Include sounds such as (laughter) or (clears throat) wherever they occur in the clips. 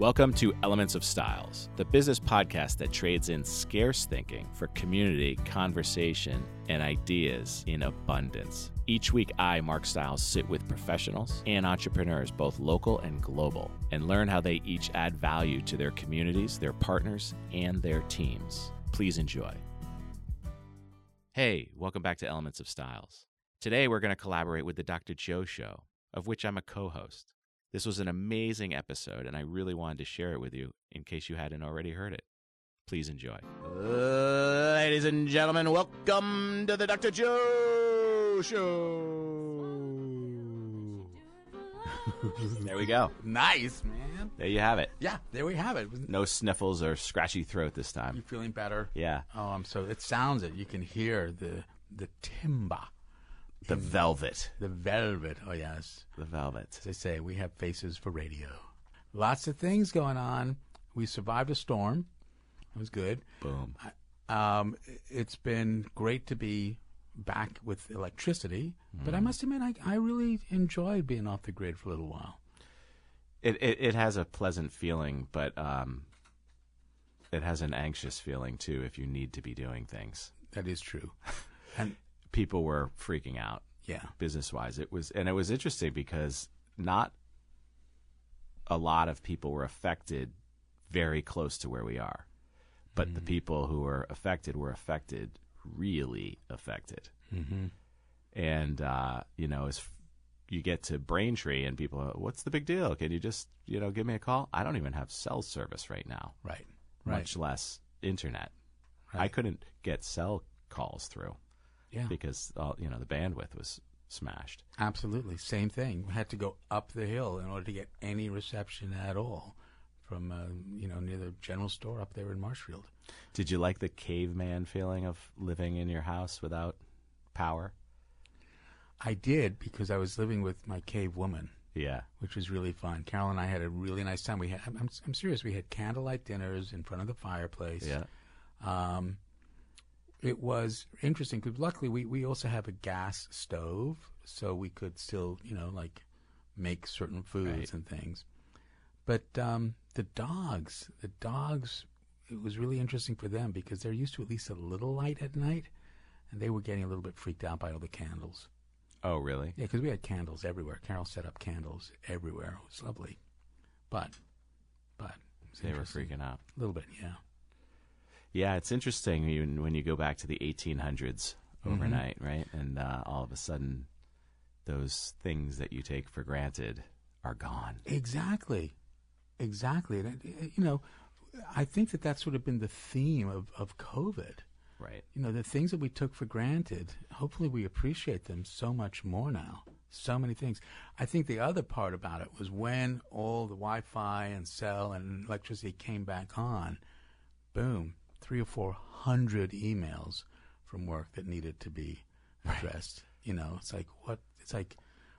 Welcome to Elements of Styles, the business podcast that trades in scarce thinking for community, conversation, and ideas in abundance. Each week, I, Mark Styles, sit with professionals and entrepreneurs, both local and global, and learn how they each add value to their communities, their partners, and their teams. Please enjoy. Hey, welcome back to Elements of Styles. Today, we're going to collaborate with the Dr. Joe Show, of which I'm a co host. This was an amazing episode, and I really wanted to share it with you in case you hadn't already heard it. Please enjoy. Uh, ladies and gentlemen, welcome to the Dr. Joe Show. there we go. Nice, man. There you have it. Yeah, there we have it. No sniffles or scratchy throat this time. You feeling better? Yeah. Oh, I'm so. It sounds it. You can hear the the timber the velvet. The velvet. Oh, yes. The velvet. As they say, we have faces for radio. Lots of things going on. We survived a storm. It was good. Boom. Um, it's been great to be back with electricity, mm. but I mm. must admit, I, I really enjoyed being off the grid for a little while. It it, it has a pleasant feeling, but um, it has an anxious feeling too. If you need to be doing things, that is true. And people were freaking out. Yeah. Business wise. It was and it was interesting because not a lot of people were affected very close to where we are. But mm-hmm. the people who were affected were affected really affected. Mm-hmm. And uh, you know, as you get to Braintree and people, are, what's the big deal? Can you just you know give me a call? I don't even have cell service right now. Right. Much right. less internet. Right. I couldn't get cell calls through. Yeah. Because all, you know the bandwidth was smashed. Absolutely, same thing. We had to go up the hill in order to get any reception at all from uh, you know near the general store up there in Marshfield. Did you like the caveman feeling of living in your house without power? I did because I was living with my cave woman. Yeah, which was really fun. Carol and I had a really nice time. We had I'm, I'm serious. We had candlelight dinners in front of the fireplace. Yeah. Um, it was interesting because luckily we, we also have a gas stove, so we could still, you know, like make certain foods right. and things. But um, the dogs, the dogs, it was really interesting for them because they're used to at least a little light at night, and they were getting a little bit freaked out by all the candles. Oh, really? Yeah, because we had candles everywhere. Carol set up candles everywhere. It was lovely, but but they were freaking out a little bit. Yeah. Yeah, it's interesting when, when you go back to the 1800s mm-hmm. overnight, mm-hmm. right? And uh, all of a sudden, those things that you take for granted are gone. Exactly, exactly. You know, I think that that's sort of been the theme of of COVID. Right. You know, the things that we took for granted. Hopefully, we appreciate them so much more now. So many things. I think the other part about it was when all the Wi-Fi and cell and electricity came back on. Boom three or four hundred emails from work that needed to be addressed. Right. You know, it's like what it's like.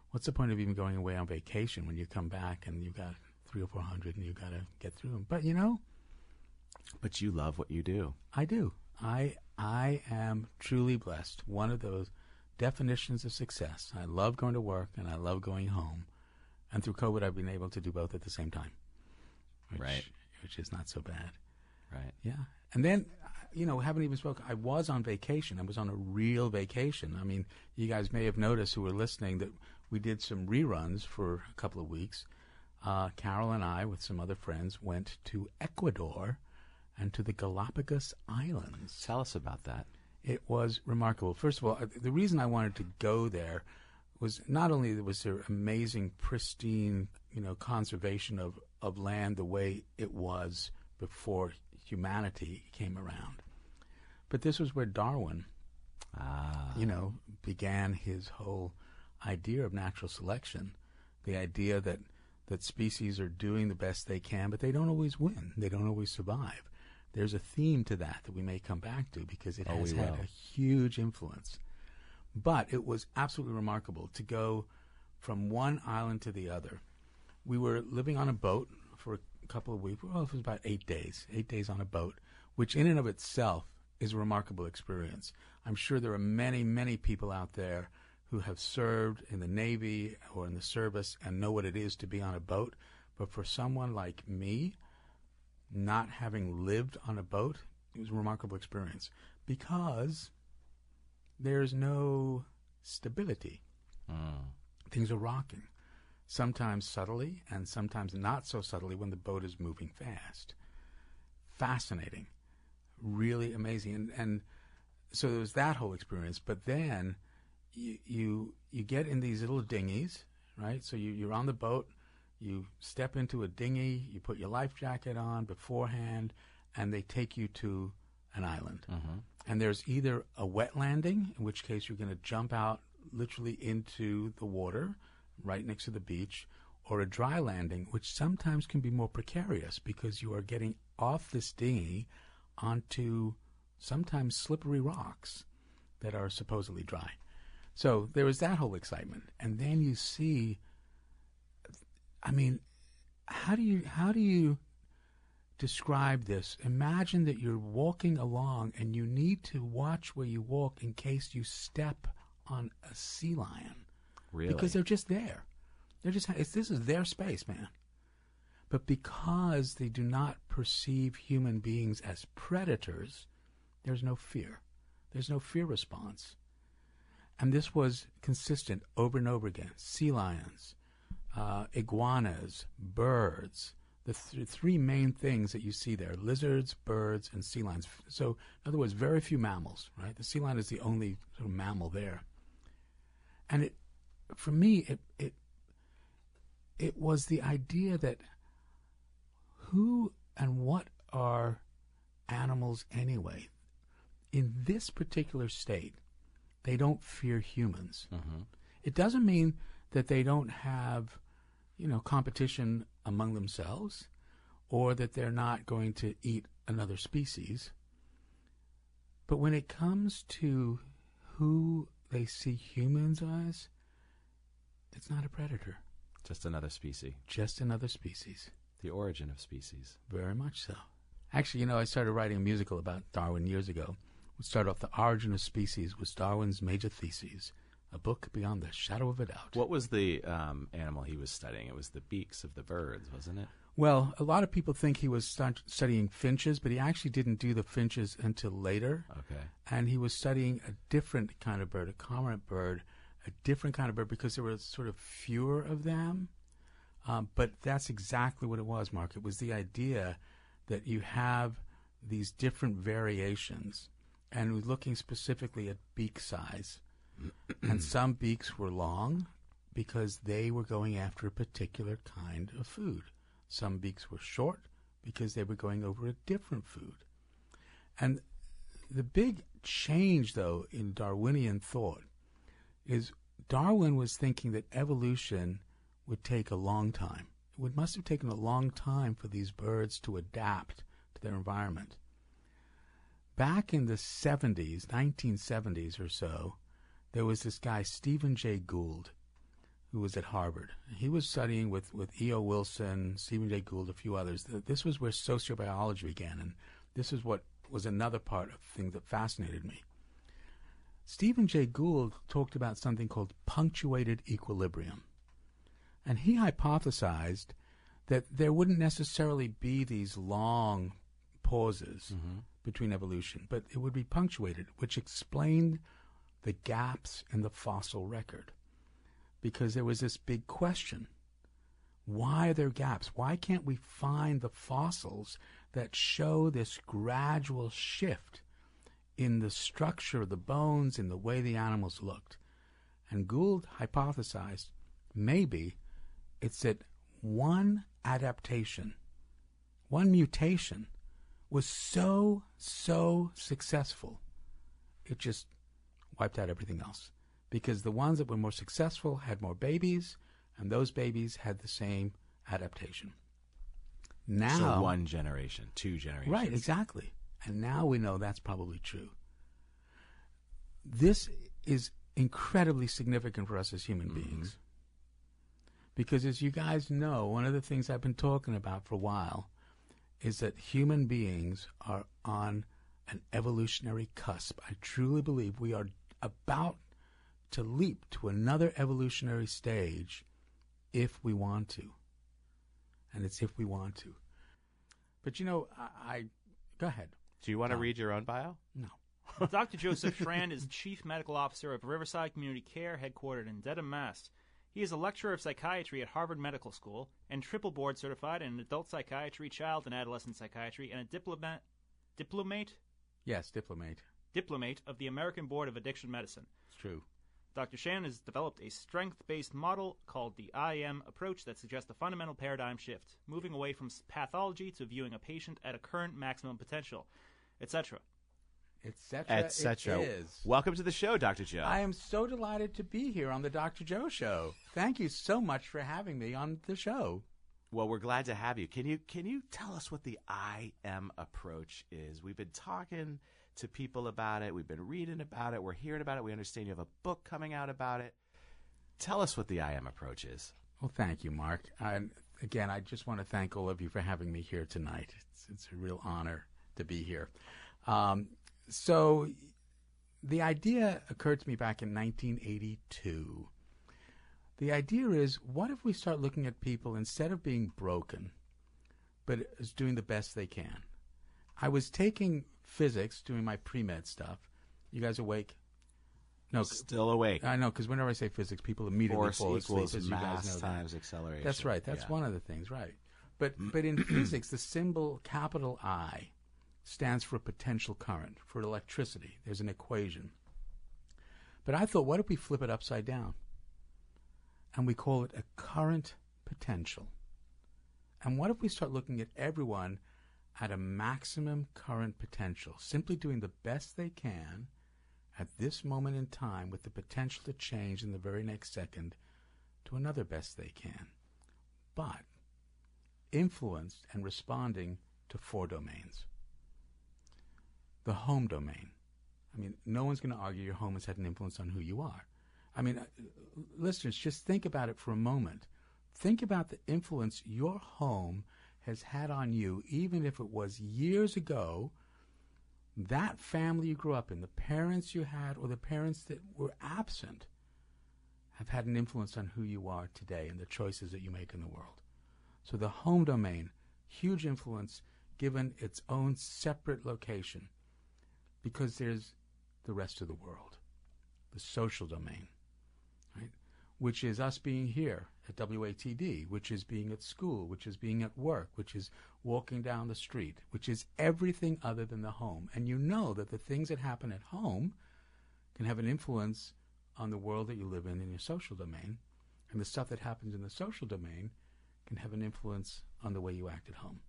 What's the point of even going away on vacation when you come back and you've got three or four hundred and you've got to get through them? But you know, but you love what you do. I do. I I am truly blessed. One of those definitions of success. I love going to work and I love going home. And through COVID, I've been able to do both at the same time, which, right? Which is not so bad. Right. Yeah. And then, you know, haven't even spoken. I was on vacation. I was on a real vacation. I mean, you guys may have noticed who were listening that we did some reruns for a couple of weeks. Uh, Carol and I, with some other friends, went to Ecuador and to the Galapagos Islands. Tell us about that. It was remarkable. First of all, the reason I wanted to go there was not only was there amazing, pristine, you know, conservation of, of land the way it was before humanity came around. But this was where Darwin, ah. you know, began his whole idea of natural selection. The idea that that species are doing the best they can, but they don't always win. They don't always survive. There's a theme to that that we may come back to because it oh, has had a huge influence. But it was absolutely remarkable to go from one island to the other. We were living on a boat couple of weeks. Well, it was about eight days, eight days on a boat, which in and of itself is a remarkable experience. I'm sure there are many, many people out there who have served in the Navy or in the service and know what it is to be on a boat. But for someone like me, not having lived on a boat, it was a remarkable experience because there's no stability. Mm. Things are rocking, sometimes subtly and sometimes not so subtly when the boat is moving fast. Fascinating, really amazing, and and so there was that whole experience. But then you you, you get in these little dinghies, right? So you, you're on the boat, you step into a dinghy, you put your life jacket on beforehand, and they take you to an island. hmm And there's either a wet landing, in which case you're going to jump out literally into the water right next to the beach, or a dry landing, which sometimes can be more precarious because you are getting off this dinghy onto sometimes slippery rocks that are supposedly dry. So there is that whole excitement. And then you see I mean, how do you how do you describe this? Imagine that you're walking along and you need to watch where you walk in case you step on a sea lion Really? because they're just there. They're just it's, this is their space, man. But because they do not perceive human beings as predators, there's no fear. There's no fear response. And this was consistent over and over again. Sea lions, uh, iguanas, birds, the th- three main things that you see there lizards, birds, and sea lions. So, in other words, very few mammals, right? The sea lion is the only sort of mammal there. And it, for me, it, it, it was the idea that who and what are animals anyway? In this particular state, they don't fear humans. hmm It doesn't mean that they don't have, you know, competition among themselves or that they're not going to eat another species. But when it comes to who they see humans as, it's not a predator, Just another species. just another species. The origin of species. Very much so. Actually, you know, I started writing a musical about Darwin years ago. We started off The Origin of Species was Darwin's major thesis, a book beyond the shadow of a doubt. What was the um, animal he was studying? It was the beaks of the birds, wasn't it? Well, a lot of people think he was start studying finches, but he actually didn't do the finches until later. Okay. And he was studying a different kind of bird, a cormorant bird, a different kind of bird because there were sort of fewer of them. Um, but that's exactly what it was, Mark. It was the idea that you have these different variations, and we're looking specifically at beak size. (clears throat) and some beaks were long because they were going after a particular kind of food. Some beaks were short because they were going over a different food. And the big change, though, in Darwinian thought is Darwin was thinking that evolution would take a long time. It must have taken a long time for these birds to adapt to their environment. Back in the 70s, 1970s or so, there was this guy, Stephen Jay Gould, who was at Harvard. He was studying with, with E.O. Wilson, Stephen Jay Gould, a few others. This was where sociobiology began, and this is what was another part of the thing that fascinated me. Stephen Jay Gould talked about something called punctuated equilibrium. And he hypothesized that there wouldn't necessarily be these long pauses Mm-hmm. between evolution, but it would be punctuated, which explained the gaps in the fossil record. Because there was this big question why are there gaps? Why can't we find the fossils that show this gradual shift in the structure of the bones, in the way the animals looked? And Gould hypothesized maybe it's that one adaptation, one mutation, was so, so successful, it just wiped out everything else. Because the ones that were more successful had more babies, and those babies had the same adaptation. Now, So one generation, two generations. Right, exactly. And now we know that's probably true. This is incredibly significant for us as human mm-hmm. beings. Because as you guys know, one of the things I've been talking about for a while is that human beings are on an evolutionary cusp. I truly believe we are about to leap to another evolutionary stage if we want to. and it's if we want to. But you know, I, I go ahead. Do you want to read your own bio? No. (laughs) Dr. Joseph Shrand is Chief Medical Officer of Riverside Community Care, headquartered in Dedham, Mass. He is a lecturer of psychiatry at Harvard Medical School and triple board certified in adult psychiatry, child and adolescent psychiatry, and a diplomat, diplomate, Yes, diplomate. diplomate of the American Board of Addiction Medicine. It's true. Dr. Shrand has developed a strength based model called the IM approach that suggests a fundamental paradigm shift, moving away from pathology to viewing a patient at a current maximum potential, etc. Etc. Etc. It is. Welcome to the show, Dr. Joe. I am so delighted to be here on the Dr. Joe Show. Thank you so much for having me on the show. Well, we're glad to have you. Can you can you tell us what the I am approach is? We've been talking to people about it. We've been reading about it. We're hearing about it. We understand you have a book coming out about it. Tell us what the I am approach is. Well, thank you, Mark. And again, I just want to thank all of you for having me here tonight. It's, it's a real honor to be here. Um, so, the idea occurred to me back in 1982. The idea is what if we start looking at people instead of being broken, but as doing the best they can? I was taking physics, doing my pre med stuff. You guys awake? No, Still awake. I know because whenever I say physics, people immediately Force fall equals asleep. As you guys mass know that. times acceleration. That's right. That's Yeah. one of the things, right? But but in (clears throat) physics, the symbol capital I stands for potential current for electricity. There's an equation. But I thought, what if we flip it upside down, and we call it a current potential? And what if we start looking at everyone at a maximum current potential, simply doing the best they can at this moment in time with the potential to change in the very next second to another best they can, but influenced and responding to four domains. The home domain. I mean, no one's going to argue your home has had an influence on who you are. I mean, uh, listeners, just think about it for a moment. Think about the influence your home has had on you, even if it was years ago. That family you grew up in, the parents you had, or the parents that were absent, have had an influence on who you are today and the choices that you make in the world. So the home domain, huge influence given its own separate location because there's the rest of the world, the social domain, right? Which is us being here at WATD, which is being at school, which is being at work, which is walking down the street, which is everything other than the home. And you know that the things that happen at home can have an influence on the world that you live in in your social domain, and the stuff that happens in the social domain can have an influence on the way you act at home.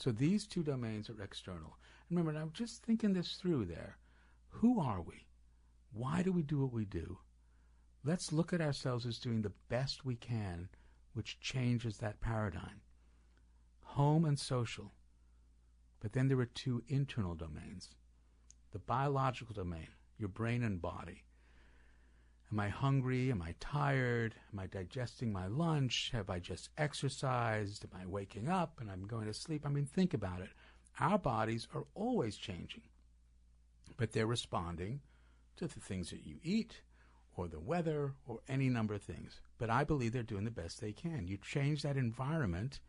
So these two domains are external. And remember, now just thinking this through there. Who are we? Why do we do what we do? Let's look at ourselves as doing the best we can, which changes that paradigm. Home and social. But then there are two internal domains the biological domain, your brain and body. Am I hungry? Am I tired? Am I digesting my lunch? Have I just exercised? Am I waking up and I'm going to sleep? I mean, think about it. Our bodies are always changing, but they're responding to the things that you eat or the weather or any number of things. But I believe they're doing the best they can. You change that environment,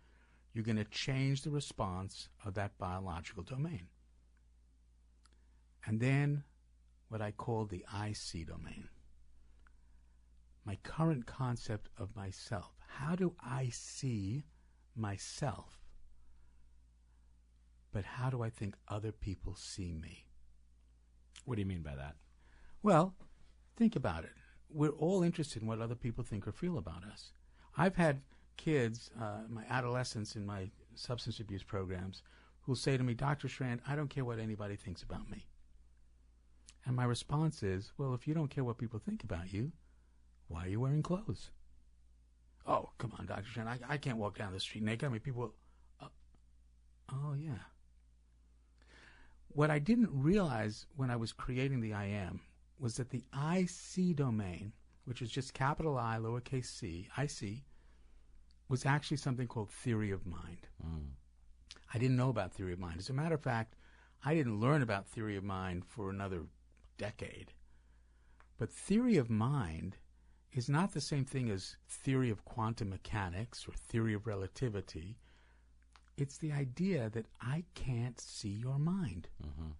you're going to change the response of that biological domain. And then what I call the IC domain my current concept of myself. How do I see myself? But how do I think other people see me? What do you mean by that? Well, think about it. We're all interested in what other people think or feel about us. I've had kids, uh, my adolescents in my substance abuse programs, who'll say to me, Dr. Shrand, I don't care what anybody thinks about me. And my response is, well, if you don't care what people think about you, why are you wearing clothes? Oh, come on, Dr. Chen. I, I can't walk down the street naked. I mean, people, uh, oh, yeah. What I didn't realize when I was creating the I am was that the IC domain, which is just capital I, lowercase c, IC, was actually something called theory of mind. I didn't know about theory of mind. As a matter of fact, I didn't learn about theory of mind for another decade. But theory of mind is not the same thing as theory of quantum mechanics or theory of relativity. It's the idea that I can't see your mind. Mm-hmm.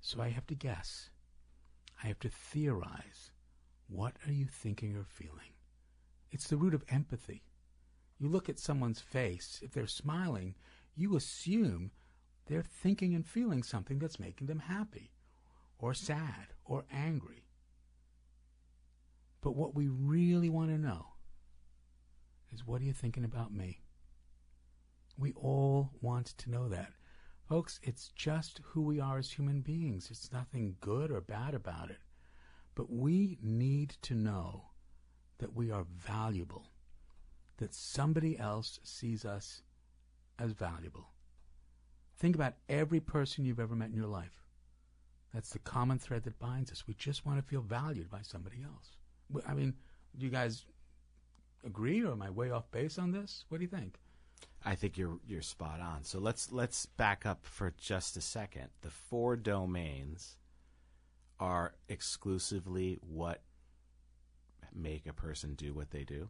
So I have to guess. I have to theorize. What are you thinking or feeling? It's the root of empathy. You look at someone's face, if they're smiling, you assume they're thinking and feeling something that's making them happy, or sad, or angry. But what we really want to know is what are you thinking about me? We all want to know that. Folks, it's just who we are as human beings. It's nothing good or bad about it. But we need to know that we are valuable, that somebody else sees us as valuable. Think about every person you've ever met in your life. That's the common thread that binds us. We just want to feel valued by somebody else. I mean, do you guys agree, or am I way off base on this? What do you think? I think you're you're spot on. So let's let's back up for just a second. The four domains are exclusively what make a person do what they do.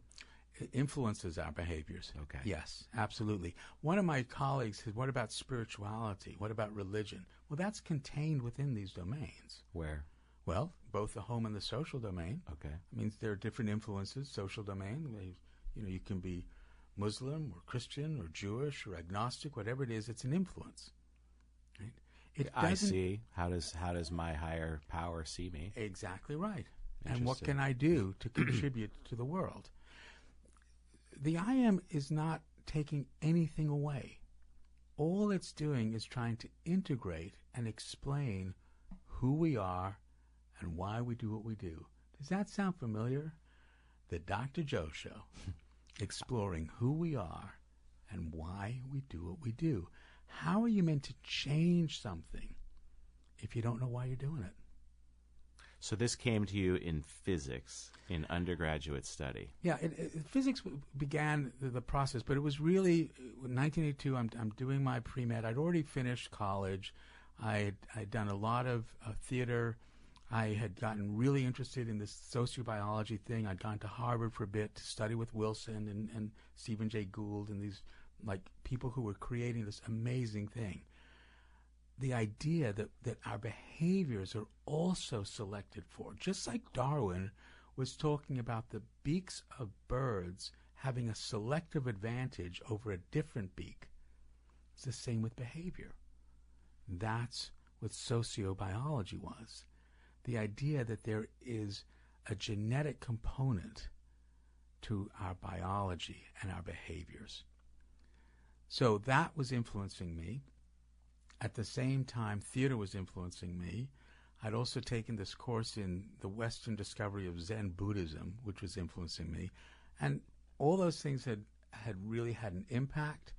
It influences our behaviors. Okay. Yes, absolutely. One of my colleagues said, "What about spirituality? What about religion?" Well, that's contained within these domains. Where? Well, both the home and the social domain. Okay. I mean, there are different influences. Social domain, they, you know, you can be Muslim or Christian or Jewish or agnostic, whatever it is. It's an influence. Right? It I see. How does how does my higher power see me? Exactly right. And what can I do to (clears throat) contribute to the world? The I am is not taking anything away. All it's doing is trying to integrate and explain who we are and why we do what we do. Does that sound familiar? The Dr. Joe Show, (laughs) exploring who we are and why we do what we do. How are you meant to change something if you don't know why you're doing it? So this came to you in physics in undergraduate study. Yeah, it, it, physics began the, the process, but it was really uh, 1982. I'm, I'm doing my pre med. I'd already finished college. I had I'd done a lot of uh, theater. I had gotten really interested in this sociobiology thing. I'd gone to Harvard for a bit to study with Wilson and, and Stephen Jay Gould and these like people who were creating this amazing thing. The idea that, that our behaviors are also selected for, just like Darwin was talking about the beaks of birds having a selective advantage over a different beak. It's the same with behavior. That's what sociobiology was. The idea that there is a genetic component to our biology and our behaviors. So that was influencing me. At the same time, theater was influencing me. I'd also taken this course in the Western discovery of Zen Buddhism, which was influencing me. And all those things had, had really had an impact.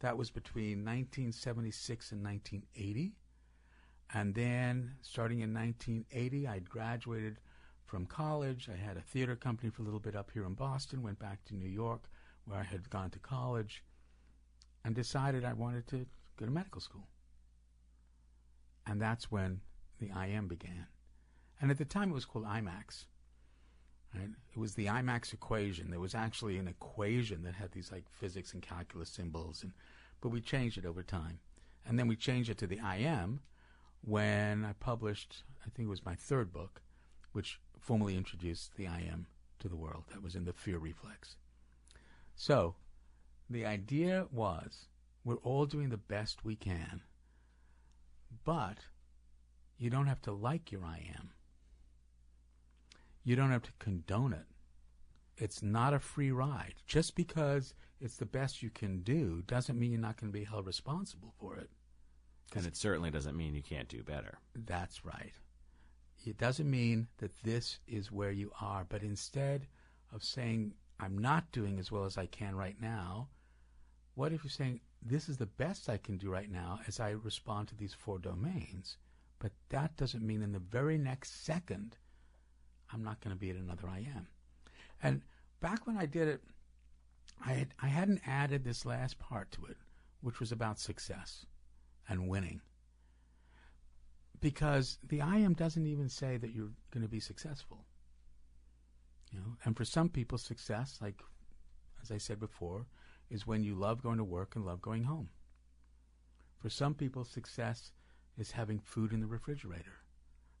That was between 1976 and 1980. And then, starting in 1980, I'd graduated from college. I had a theater company for a little bit up here in Boston, went back to New York, where I had gone to college, and decided I wanted to go to medical school. And that's when the IM began. And at the time, it was called IMAX. Right? It was the IMAX equation. There was actually an equation that had these like physics and calculus symbols, and but we changed it over time. And then we changed it to the IM when I published, I think it was my third book, which formally introduced the I am to the world. That was in the fear reflex. So, the idea was we're all doing the best we can, but you don't have to like your I am. You don't have to condone it. It's not a free ride. Just because it's the best you can do doesn't mean you're not going to be held responsible for it. And it certainly doesn't mean you can't do better. That's right. It doesn't mean that this is where you are, but instead of saying, I'm not doing as well as I can right now, what if you're saying, this is the best I can do right now as I respond to these four domains? But that doesn't mean in the very next second, I'm not going to be at another I am. And back when I did it, I, had, I hadn't added this last part to it, which was about success and winning because the I am doesn't even say that you're going to be successful. You know, and for some people, success, like as I said before, is when you love going to work and love going home. For some people, success is having food in the refrigerator.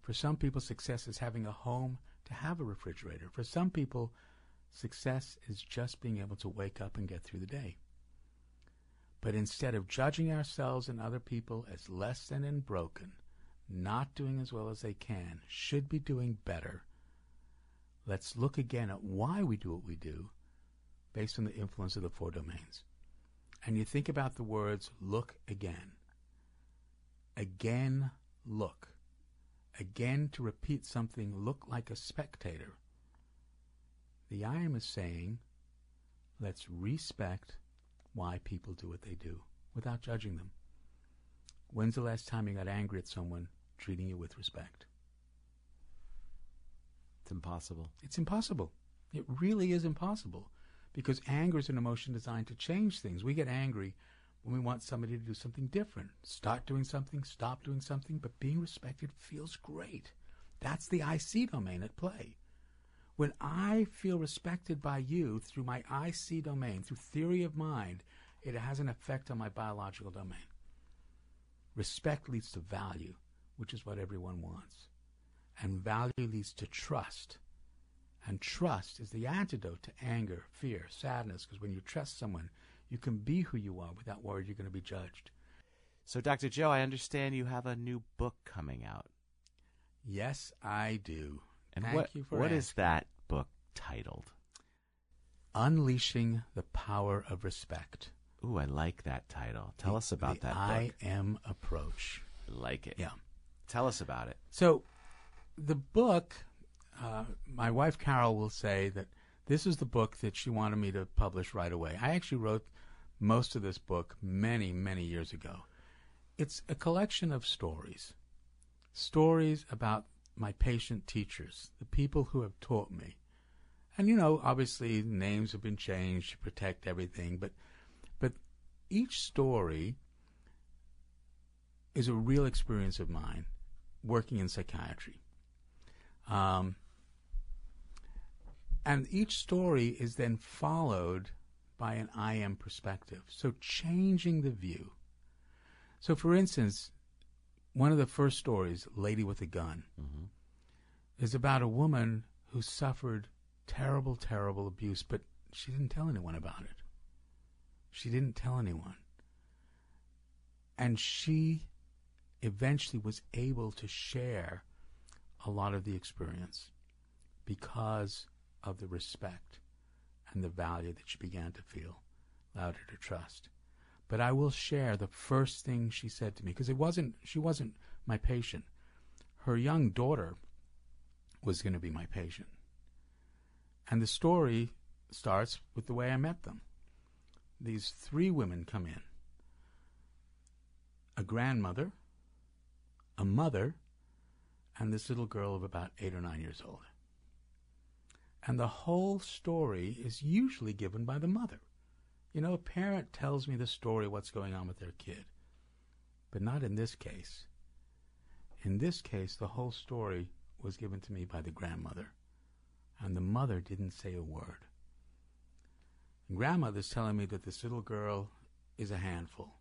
For some people, success is having a home to have a refrigerator. For some people, success is just being able to wake up and get through the day. But instead of judging ourselves and other people as less than and broken, not doing as well as they can, should be doing better, let's look again at why we do what we do based on the influence of the four domains. And you think about the words look again. Again, look. Again, to repeat something, look like a spectator. The I am is saying, let's respect why people do what they do without judging them. When's the last time you got angry at someone treating you with respect? It's impossible. It's impossible. It really is impossible because anger is an emotion designed to change things. We get angry when we want somebody to do something different. Start doing something, stop doing something, but being respected feels great. That's the IC domain at play. When I feel respected by you through my IC domain, through theory of mind, it has an effect on my biological domain. Respect leads to value, which is what everyone wants. And value leads to trust. And trust is the antidote to anger, fear, sadness, because when you trust someone, you can be who you are without worry you're going to be judged. So, Dr. Joe, I understand you have a new book coming out. Yes, I do. And Thank what, you for what is that book titled? Unleashing the Power of Respect. Ooh, I like that title. Tell The- us about the that I book. am approach. I like it. Yeah. Tell us about it. So, the book, uh, my wife Carol will say that this is the book that she wanted me to publish right away. I actually wrote most of this book many, many years ago. It's a collection of stories. Stories about my patient teachers, the people who have taught me. And you know, obviously names have been changed to protect everything, but but each story is a real experience of mine working in psychiatry. Um, and each story is then followed by an I am perspective. So changing the view. So, for instance, one of the first stories, Lady with a Gun, Mhm. is about a woman who suffered terrible, terrible abuse, but she didn't tell anyone about it. She didn't tell anyone. And she eventually was able to share a lot of the experience because of the respect and the value that she began to feel, allowed her to trust. But I will share the first thing she said to me because it wasn't she wasn't my patient. Her young daughter was going to be my patient. And the story starts with the way I met them. These three women come in. A grandmother, a mother, and this little girl of about eight or nine years old. And the whole story is usually given by the mother. You know, a parent tells me the story, what's going on with their kid. But not in this case. In this case, the whole story was given to me by the grandmother. And the mother didn't say a word. And grandmother's telling me that this little girl is a handful.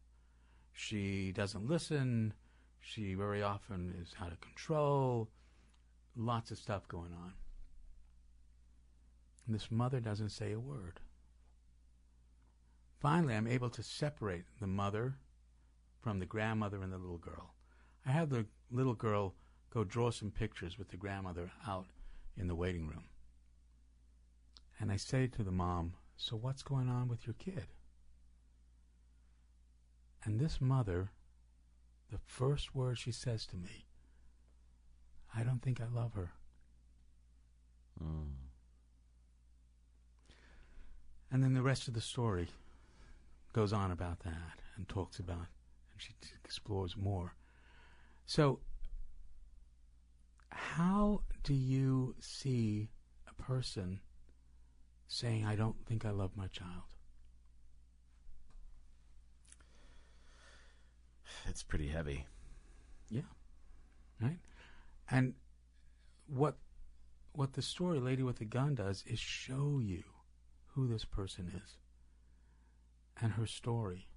She doesn't listen. She very often is out of control. Lots of stuff going on. And this mother doesn't say a word. Finally, I'm able to separate the mother from the grandmother and the little girl. I have the little girl go draw some pictures with the grandmother out in the waiting room. And I say to the mom, So what's going on with your kid? And this mother, the first word she says to me, I don't think I love her. Mm. And then the rest of the story goes on about that and talks about, and she explores more. So, how do you see a person saying, I don't think I love my child? It's pretty heavy. Yeah. Right? And what what the story Lady with the Gun does is show you who this person is and her story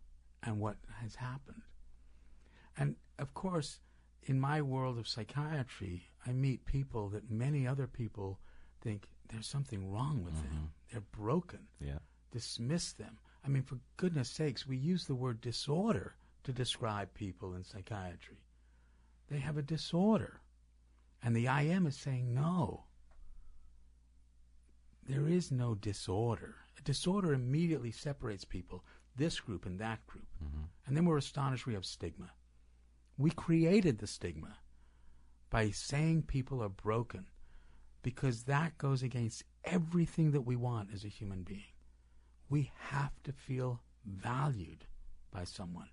and what has happened. And of course, in my world of psychiatry, I meet people that many other people think there's something wrong with them. Mm-hmm. They're broken. Yeah. Dismiss them. I mean, for goodness sakes, we use the word disorder to describe people in psychiatry. They have a disorder. And the IM is saying no. There is no disorder. A disorder immediately separates people, this group and that group. Mm-hmm. And then we're astonished we have stigma. We created the stigma by saying people are broken because that goes against everything that we want as a human being. We have to feel valued by someone.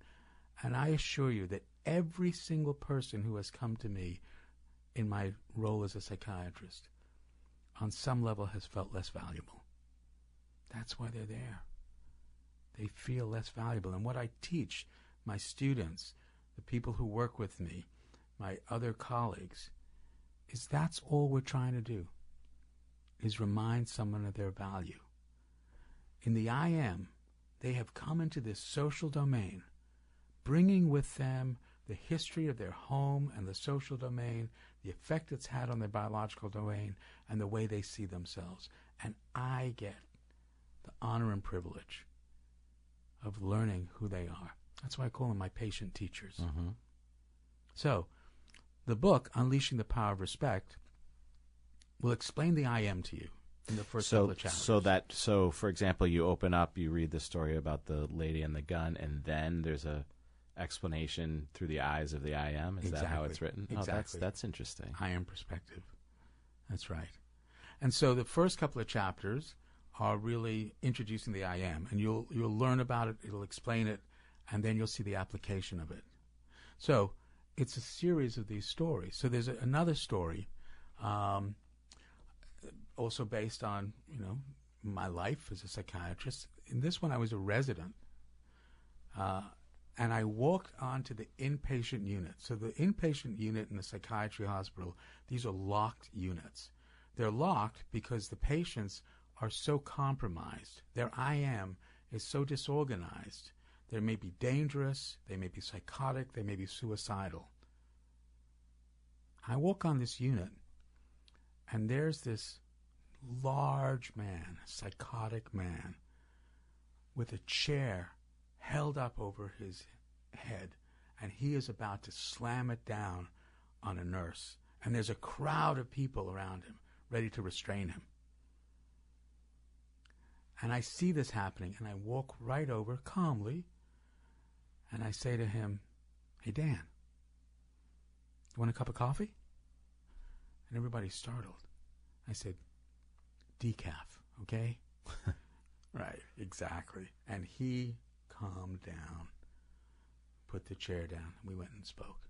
And I assure you that every single person who has come to me in my role as a psychiatrist on some level has felt less valuable. That's why they're there. They feel less valuable. And what I teach my students, the people who work with me, my other colleagues, is that's all we're trying to do is remind someone of their value. In the I am, they have come into this social domain, bringing with them the history of their home and the social domain, the effect it's had on their biological domain, and the way they see themselves. And I get the honor and privilege of learning who they are. That's why I call them my patient teachers. Mm-hmm. So, the book, Unleashing the Power of Respect, will explain the I am to you in the first couple So, of chapters. so that so for example, you open up, you read the story about the lady and the gun, and then there's a explanation through the eyes of the I am. Is that how it's written? Oh, that's that's interesting. I am perspective. That's right. And so the first couple of chapters are really introducing the IM, and you'll you'll learn about it. It'll explain it, and then you'll see the application of it. So it's a series of these stories. So there's a, another story, um, also based on you know my life as a psychiatrist. In this one, I was a resident, uh, and I walked onto the inpatient unit. So the inpatient unit in the psychiatry hospital, these are locked units. They're locked because the patients are so compromised. Their I am is so disorganized. They may be dangerous, they may be psychotic, they may be suicidal. I walk on this unit, and there's this large man, psychotic man, with a chair held up over his head, and he is about to slam it down on a nurse. And there's a crowd of people around him ready to restrain him. And I see this happening, and I walk right over calmly, and I say to him, Hey, Dan, you want a cup of coffee? And everybody's startled. I said, Decaf, okay? (laughs) right, exactly. And he calmed down, put the chair down, and we went and spoke.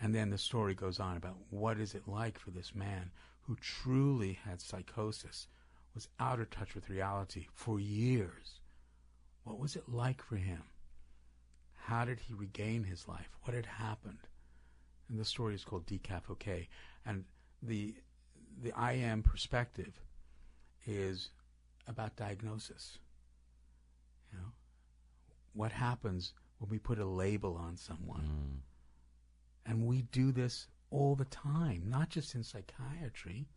And then the story goes on about what is it like for this man who truly had psychosis, was out of touch with reality for years. What was it like for him? How did he regain his life? What had happened? And the story is called Decaf OK. And the the I am perspective is about diagnosis. You know, what happens when we put a label on someone? Mm. And we do this all the time, not just in psychiatry.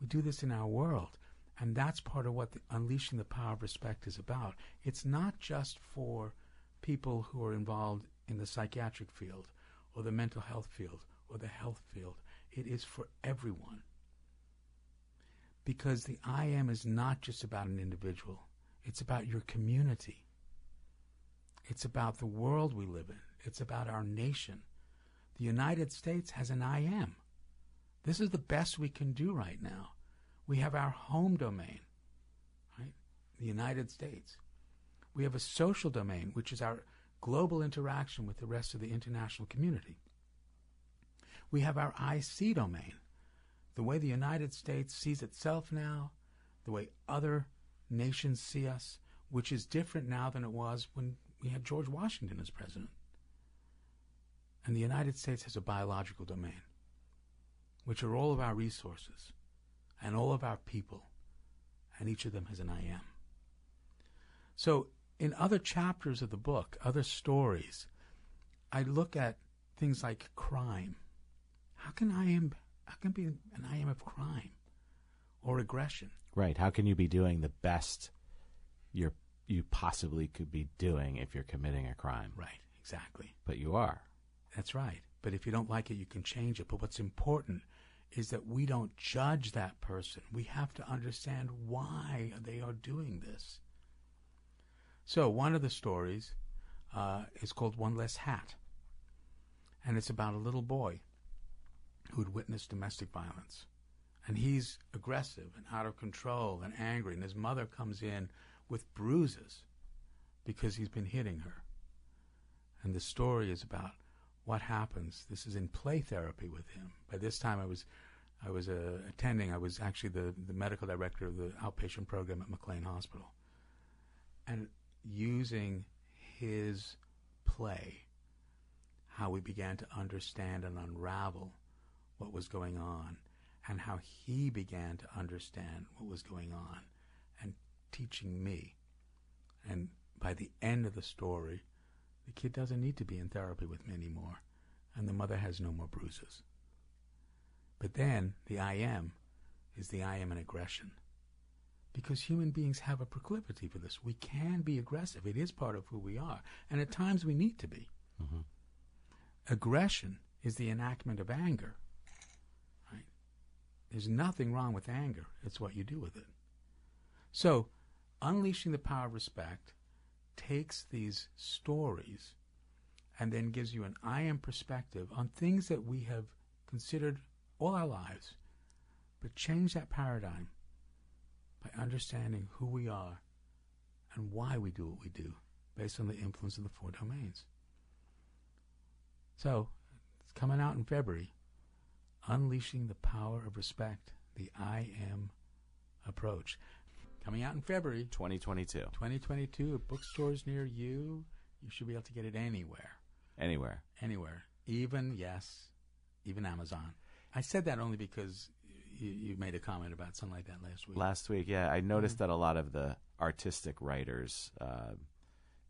We do this in our world. And that's part of what the, Unleashing the Power of Respect is about. It's not just for people who are involved in the psychiatric field or the mental health field or the health field. It is for everyone. Because the I am is not just about an individual, it's about your community. It's about the world we live in. It's about our nation. The United States has an IM. This is the best we can do right now. We have our home domain, right? The United States. We have a social domain, which is our global interaction with the rest of the international community. We have our IC domain, the way the United States sees itself now, the way other nations see us, which is different now than it was when we had George Washington as president. And the United States has a biological domain. Which are all of our resources and all of our people, and each of them has an I am. So, in other chapters of the book, other stories, I look at things like crime. How can I am how can be an I am of crime or aggression? Right. How can you be doing the best you're you possibly could be doing if you're committing a crime? Right, exactly. But you are. That's right. But if you don't like it, you can change it. But what's important is that we don't judge that person. We have to understand why they are doing this. So, one of the stories uh, is called One Less Hat. And it's about a little boy who'd witnessed domestic violence. And he's aggressive and out of control and angry. And his mother comes in with bruises because he's been hitting her. And the story is about what happens. This is in play therapy with him. By this time, I was, I was uh, attending. I was actually the, the medical director of the outpatient program at McLean Hospital, and using his play, how we began to understand and unravel what was going on, and how he began to understand what was going on, and teaching me. And by the end of the story, the kid doesn't need to be in therapy with me anymore, and the mother has no more bruises. But then the I am is the I am an aggression. Because human beings have a proclivity for this. We can be aggressive. It is part of who we are. And at times we need to be. Mm-hmm. Aggression is the enactment of anger. Right? There's nothing wrong with anger. It's what you do with it. So, unleashing the power of respect takes these stories and then gives you an I am perspective on things that we have considered all our lives, but change that paradigm by understanding who we are and why we do what we do based on the influence of the four domains. So, it's coming out in February. Unleashing the Power of Respect, the I Am approach. Coming out in February 2022. 2022 at bookstores near you. You should be able to get it anywhere. Anywhere. Anywhere. Even, yes, even Amazon. I said that only because you, you made a comment about something like that last week. Last week, yeah, I noticed Mm-hmm. that a lot of the artistic writers uh,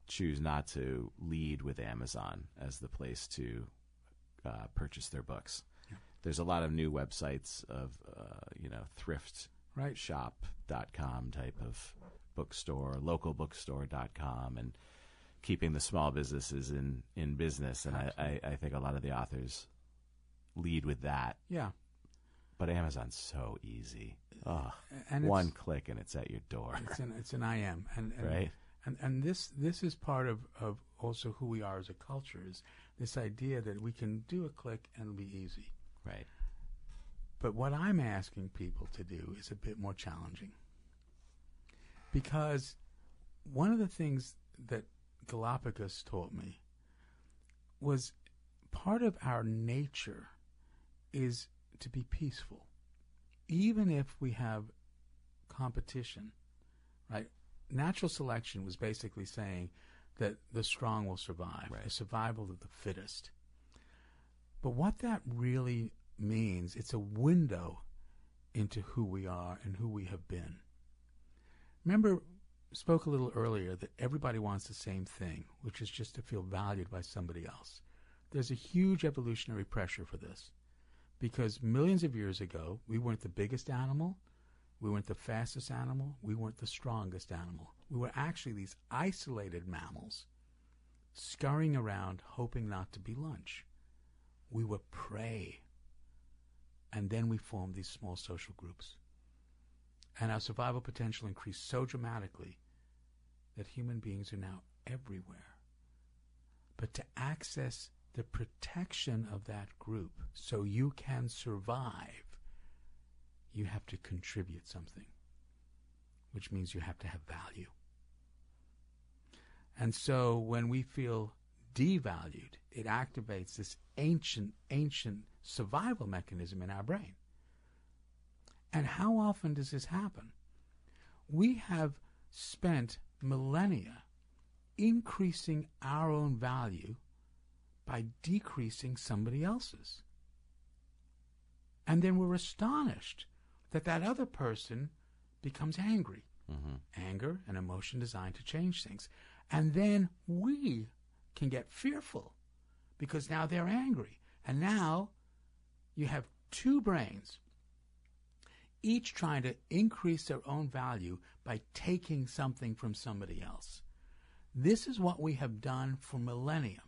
choose not to lead with Amazon as the place to uh, purchase their books. Yeah. There's a lot of new websites of, uh, you know, thrift right. shop.com type of bookstore, local localbookstore.com, and keeping the small businesses in, in business. And I, I, I think a lot of the authors lead with that. Yeah. But Amazon's so easy. Oh, And one click and it's at your door. It's an it's an I am, and, and Right. and and this this is part of of also who we are as a culture is this idea that we can do a click and it'll be easy. Right. But what I'm asking people to do is a bit more challenging. Because one of the things that Galapagos taught me was part of our nature is to be peaceful. Even if we have competition, right? Natural selection was basically saying that the strong will survive, Right. the survival of the fittest. But what that really means, it's a window into who we are and who we have been. Remember, spoke a little earlier that everybody wants the same thing, which is just to feel valued by somebody else. There's a huge evolutionary pressure for this because millions of years ago, we weren't the biggest animal, we weren't the fastest animal, we weren't the strongest animal. We were actually these isolated mammals scurrying around hoping not to be lunch. We were prey. And then we formed these small social groups. And our survival potential increased so dramatically that human beings are now everywhere. But to access the protection of that group so you can survive, you have to contribute something, which means you have to have value. And so when we feel devalued, it activates this ancient, ancient survival mechanism in our brain. And how often does this happen? We have spent millennia increasing our own value by decreasing somebody else's. And then we're astonished that that other person becomes angry. hmm Anger, an emotion designed to change things. And then we can get fearful because now they're angry. And now you have two brains, each trying to increase their own value by taking something from somebody else. This is what we have done for millennium.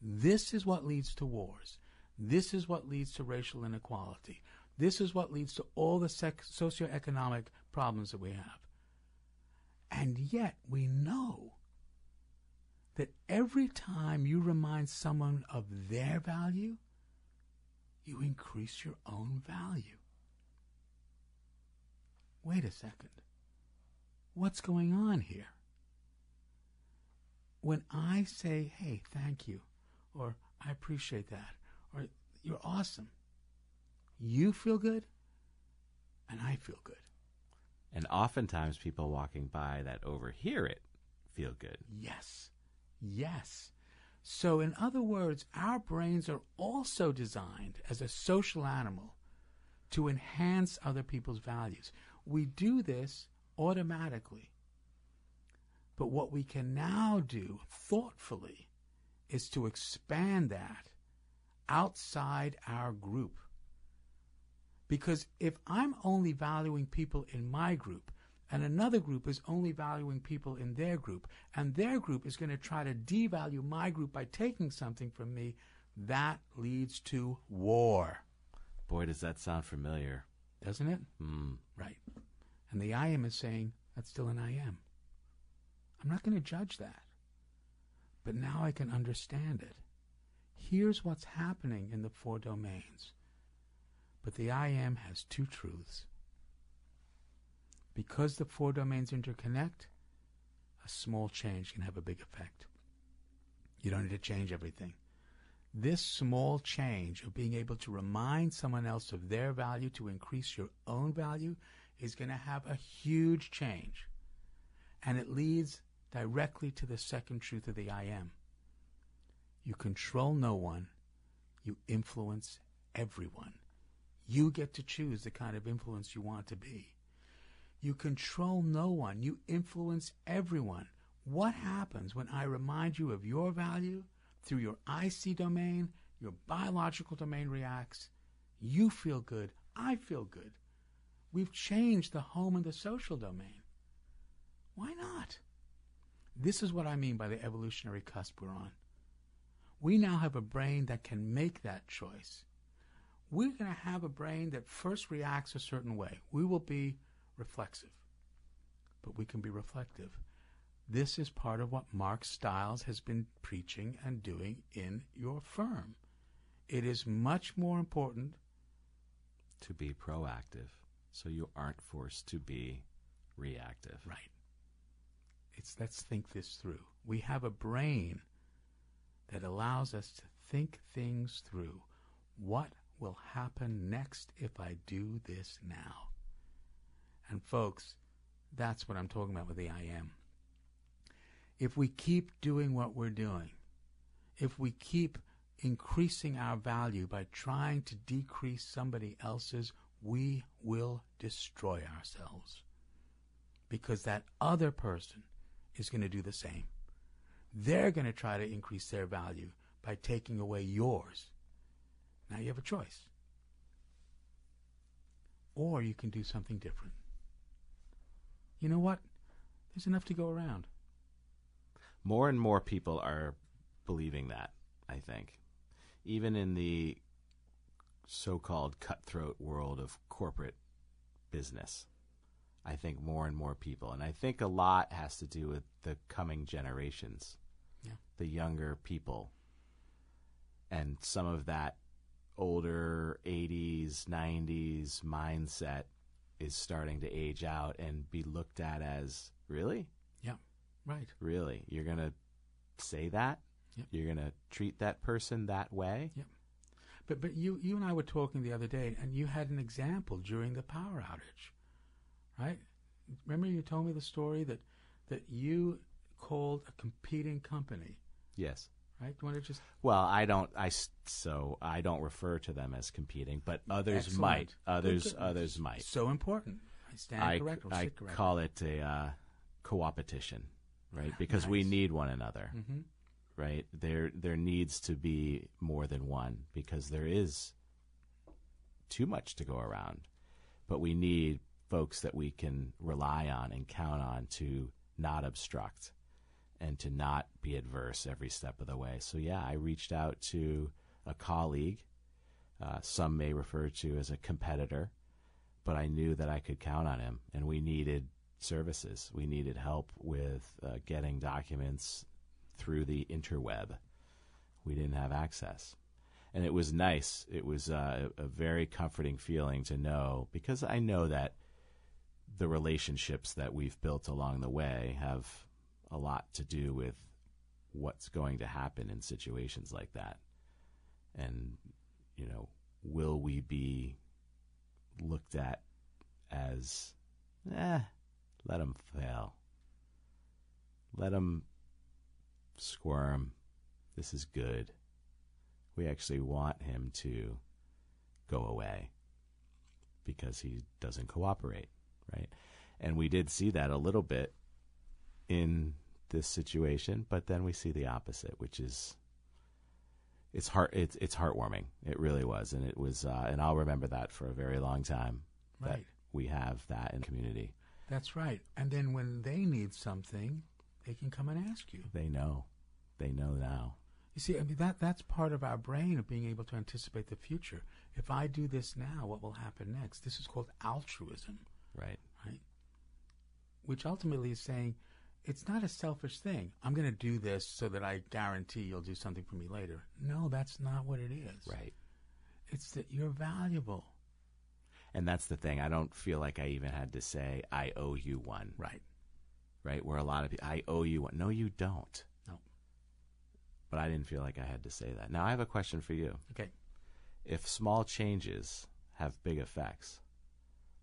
This is what leads to wars. This is what leads to racial inequality. This is what leads to all the sec- socioeconomic problems that we have. And yet we know that every time you remind someone of their value, you increase your own value. Wait a second. What's going on here? When I say, hey, thank you, or I appreciate that, or you're awesome, you feel good, and I feel good. And oftentimes people walking by that overhear it feel good. Yes. Yes. So, in other words, our brains are also designed as a social animal to enhance other people's values. We do this automatically. But what we can now do thoughtfully is to expand that outside our group. Because if I'm only valuing people in my group, and another group is only valuing people in their group, and their group is going to try to devalue my group by taking something from me, that leads to war, Boy, does that sound familiar. doesn't it? Hmm. Right. And the I am is saying, that's still an I am. I'm not going to judge that. But now I can understand it. Here's what's happening in the four domains. But the I am has two truths. Because the four domains interconnect, a small change can have a big effect. You don't need to change everything. This small change of being able to remind someone else of their value to increase your own value is going to have a huge change. And it leads directly to the second truth of the I am. You control no one, you influence everyone. You get to choose the kind of influence you want to be. You control no one, you influence everyone. What happens when I remind you of your value through your IC domain? Your biological domain reacts. You feel good. I feel good. We've changed the home and the social domain. Why not? This is what I mean by the evolutionary cusp we're on. We now have a brain that can make that choice. We're going to have a brain that first reacts a certain way. We will be reflexive, but we can be reflective. This is part of what Mark Stiles has been preaching and doing in your firm. It is much more important To be proactive so you aren't forced to be reactive. Right. It's let's think this through. We have a brain that allows us to think things through. What will happen next if I do this now? And folks, that's what I'm talking about with the I am. If we keep doing what we're doing, if we keep increasing our value by trying to decrease somebody else's, we will destroy ourselves. Because that other person is going to do the same. They're going to try to increase their value by taking away yours. Now you have a choice. Or you can do something different. You know what? There's enough to go around. More and more people are believing that, I think. Even in the so called cutthroat world of corporate business. I think more and more people. And I think a lot has to do with the coming generations, Yeah. the younger people. And some of that older 80s, 90s mindset is starting to age out and be looked at as really? Yeah. Right. Really? You're going to say that? Yep. You're going to treat that person that way? Yep. But but you you and I were talking the other day, and you had an example during the power outage, right? Remember you told me the story that that you called a competing company, Yes. Right? You want to just Well, I don't. I so I don't refer to them as competing, but others Excellent. might. Others others might. so important. I stand I corrected. I sit corrected. call it a uh, co-opetition, right? Because we need one another, Mhm. right? There there needs to be more than one because there is too much to go around, but we need folks that we can rely on and count on to not obstruct and to not be adverse every step of the way. So yeah, I reached out to a colleague. Uh, some may refer to as a competitor, but I knew that I could count on him, and we needed services. We needed help with uh, getting documents through the interweb. We didn't have access. And it was nice. It was uh, a very comforting feeling to know because I know that the relationships that we've built along the way have a lot to do with what's going to happen in situations like that. And, you know, will we be looked at as, eh, let them fail. Let them squirm. This is good. We actually want him to go away because he doesn't cooperate, right? And we did see that a little bit in this situation, but then we see the opposite, which is it's heart it's it's heartwarming. It really was, and it was, uh, and I'll remember that for a very long time. That Right. we have that in community. That's right. And then when they need something, they can come and ask you. They know, they know now. You see, I mean that that's part of our brain of being able to anticipate the future. If I do this now, what will happen next? This is called altruism, Right. right? Which ultimately is saying it's not a selfish thing. I'm going to do this so that I guarantee you'll do something for me later. No, that's not what it is. Right. It's that you're valuable. And that's the thing. I don't feel like I even had to say I owe you one. Right. Right. Where a lot of people, I owe you one. No, you don't. No. But I didn't feel like I had to say that. Now I have a question for you. Okay. If small changes have big effects,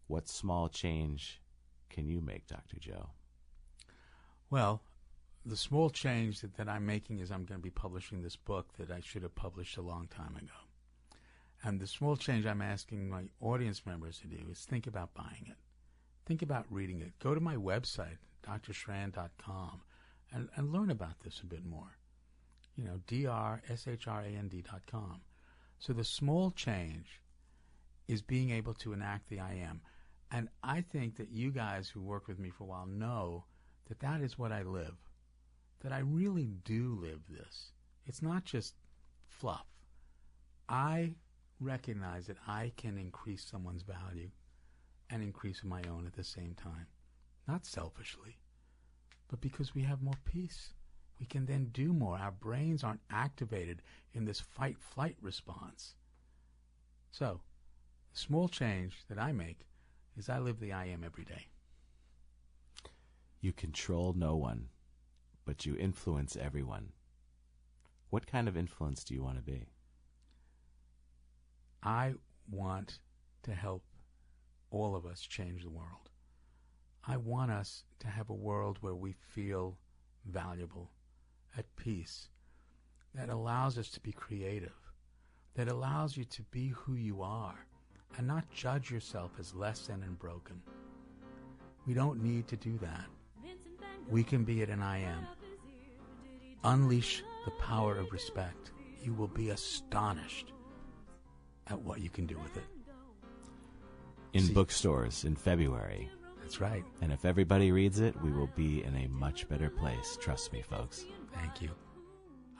what small change can you make, Dr. Joe? Well, the small change that, that I'm making is I'm going to be publishing this book that I should have published a long time ago. And the small change I'm asking my audience members to do is think about buying it. Think about reading it. Go to my website, drshrand.com, and, and learn about this a bit more. You know, drshrand.com. So the small change is being able to enact the I am. And I think that you guys who work with me for a while know that that is what I live. That I really do live this. It's not just fluff. I recognize that I can increase someone's value and increase my own at the same time. Not selfishly, but because we have more peace. We can then do more. Our brains aren't activated in this fight flight response. So, the small change that I make is I live the I am every day. You control no one, but you influence everyone. What kind of influence do you want to be? I want to help all of us change the world. I want us to have a world where we feel valuable, at peace, that allows us to be creative, that allows you to be who you are and not judge yourself as less than and broken. We don't need to do that. We can be it, and I am. Unleash the power of respect. You will be astonished at what you can do with it. In See- bookstores in February. That's right. And if everybody reads it, we will be in a much better place. Trust me, folks. Thank you.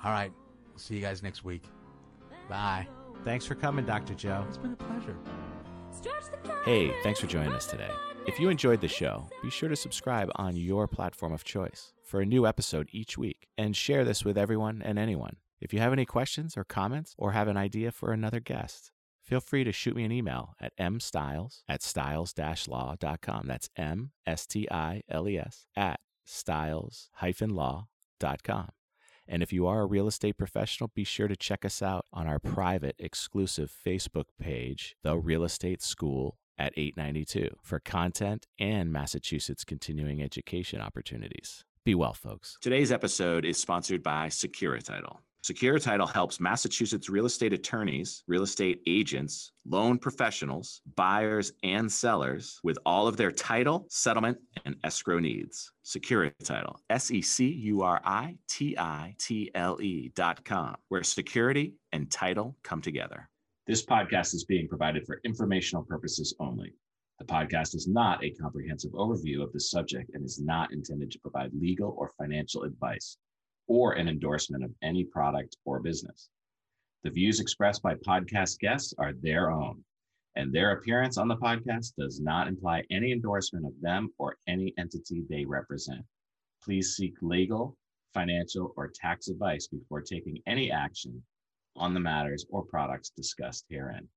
All right. We'll see you guys next week. Bye. Thanks for coming, Dr. Joe. It's been a pleasure. Hey, thanks for joining us today. If you enjoyed the show, be sure to subscribe on your platform of choice for a new episode each week and share this with everyone and anyone. If you have any questions or comments or have an idea for another guest, feel free to shoot me an email at mstiles at stiles-law.com. That's M-S-T-I-L-E-S at stiles-law.com. And if you are a real estate professional, be sure to check us out on our private exclusive Facebook page, The Real Estate School at 892, for content and Massachusetts continuing education opportunities. Be well, folks. Today's episode is sponsored by Securititle. Secure Title helps Massachusetts real estate attorneys, real estate agents, loan professionals, buyers, and sellers with all of their title, settlement, and escrow needs. Secure Title, S E C U R I T I T L E dot com, where security and title come together. This podcast is being provided for informational purposes only. The podcast is not a comprehensive overview of the subject and is not intended to provide legal or financial advice or an endorsement of any product or business. The views expressed by podcast guests are their own, and their appearance on the podcast does not imply any endorsement of them or any entity they represent. Please seek legal, financial, or tax advice before taking any action on the matters or products discussed herein.